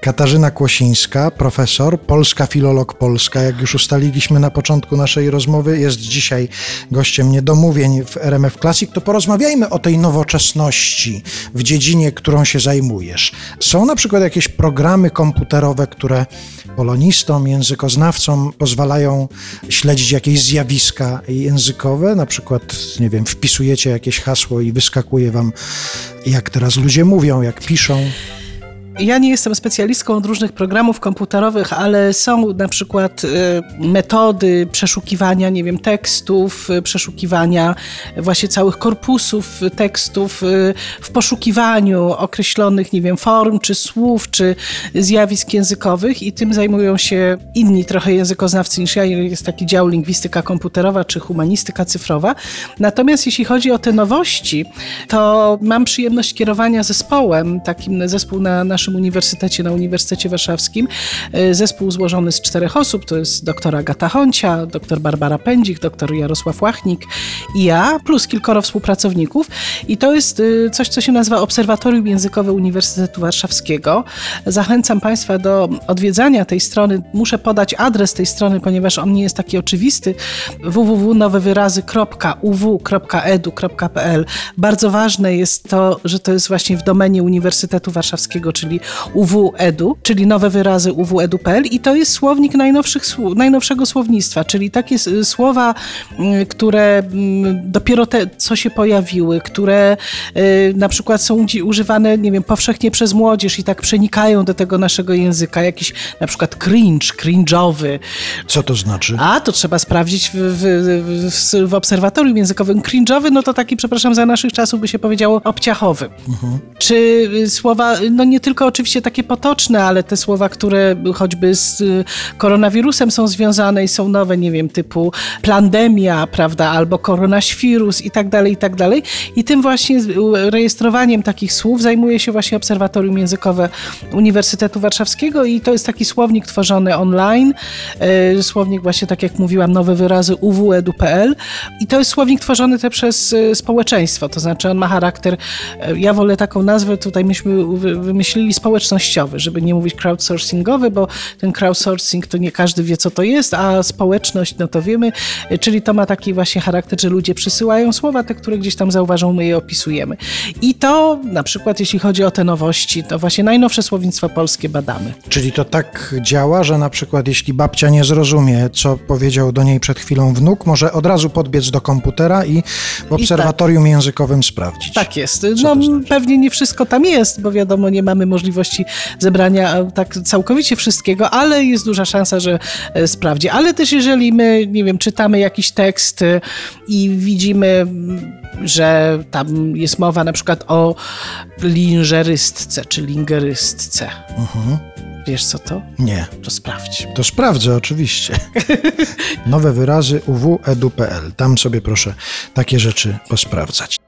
Katarzyna Kłosińska, profesor, polska filolog polska, jak już ustaliliśmy na początku naszej rozmowy, jest dzisiaj gościem niedomówień w RMF Classic. To porozmawiajmy o tej nowoczesności w dziedzinie, którą się zajmujesz. Są na przykład jakieś programy komputerowe, które polonistom, językoznawcom pozwalają śledzić jakieś zjawiska językowe, na przykład, nie wiem, wpisujecie jakieś hasło i wyskakuje wam, jak teraz ludzie mówią, jak piszą. Ja nie jestem specjalistką od różnych programów komputerowych, ale są na przykład y, metody przeszukiwania, nie wiem, tekstów, y, przeszukiwania właśnie całych korpusów tekstów y, w poszukiwaniu określonych, nie wiem, form, czy słów, czy zjawisk językowych i tym zajmują się inni trochę językoznawcy niż ja. Jest taki dział lingwistyka komputerowa, czy humanistyka cyfrowa. Natomiast jeśli chodzi o te nowości, to mam przyjemność kierowania zespołem, takim zespół na naszym naszym uniwersytecie, na Uniwersytecie Warszawskim. E, zespół złożony z czterech osób, to jest doktor Agata Honcia, doktor Barbara Pędzik, doktor Jarosław Łachnik i ja, plus kilkoro współpracowników. I to jest e, coś, co się nazywa Obserwatorium Językowe Uniwersytetu Warszawskiego. Zachęcam Państwa do odwiedzania tej strony. Muszę podać adres tej strony, ponieważ on nie jest taki oczywisty. www.nowewyrazy.uw.edu.pl Bardzo ważne jest to, że to jest właśnie w domenie Uniwersytetu Warszawskiego, czyli czyli UW Edu, czyli nowe wyrazy uwedu.pl i to jest słownik najnowszych, najnowszego słownictwa, czyli takie słowa, mm, które mm, dopiero te, co się pojawiły, które y, na przykład są używane, nie wiem, powszechnie przez młodzież i tak przenikają do tego naszego języka. Jakiś na przykład cringe, cringe'owy. Co to znaczy? A, to trzeba sprawdzić w, w, w, w obserwatorium językowym. Cringe'owy, no to taki, przepraszam, za naszych czasów by się powiedziało obciachowy. Mhm. Czy słowa, no nie tylko oczywiście takie potoczne, ale te słowa, które choćby z y, koronawirusem są związane i są nowe, nie wiem, typu pandemia, prawda, albo koronaświrus i tak dalej, i tak dalej. I tym właśnie rejestrowaniem takich słów zajmuje się właśnie Obserwatorium Językowe Uniwersytetu Warszawskiego i to jest taki słownik tworzony online, y, słownik właśnie, tak jak mówiłam, nowe wyrazy uwedu.pl i to jest słownik tworzony też przez y, społeczeństwo, to znaczy on ma charakter, ja wolę taką nazwę, tutaj myśmy wymyślili społecznościowy, żeby nie mówić crowdsourcingowy, bo ten crowdsourcing to nie każdy wie, co to jest, a społeczność, no to wiemy, czyli to ma taki właśnie charakter, że ludzie przysyłają słowa, te, które gdzieś tam zauważą, my je opisujemy. I to na przykład, jeśli chodzi o te nowości, to właśnie najnowsze słownictwo polskie badamy. Czyli to tak działa, że na przykład jeśli babcia nie zrozumie, co powiedział do niej przed chwilą wnuk, może od razu podbiec do komputera i w obserwatorium I tak, językowym sprawdzić. Tak jest. No znaczy? pewnie nie wszystko tam jest, bo wiadomo, nie mamy możliwości możliwości zebrania tak całkowicie wszystkiego, ale jest duża szansa, że e, sprawdzi. Ale też jeżeli my, nie wiem, czytamy jakiś tekst e, i widzimy, że tam jest mowa na przykład o lingerystce czy lingerystce. Mhm. Wiesz co to? Nie. To sprawdź. To sprawdzę oczywiście. Nowe wyrazy uwedu.pl. Tam sobie proszę takie rzeczy posprawdzać.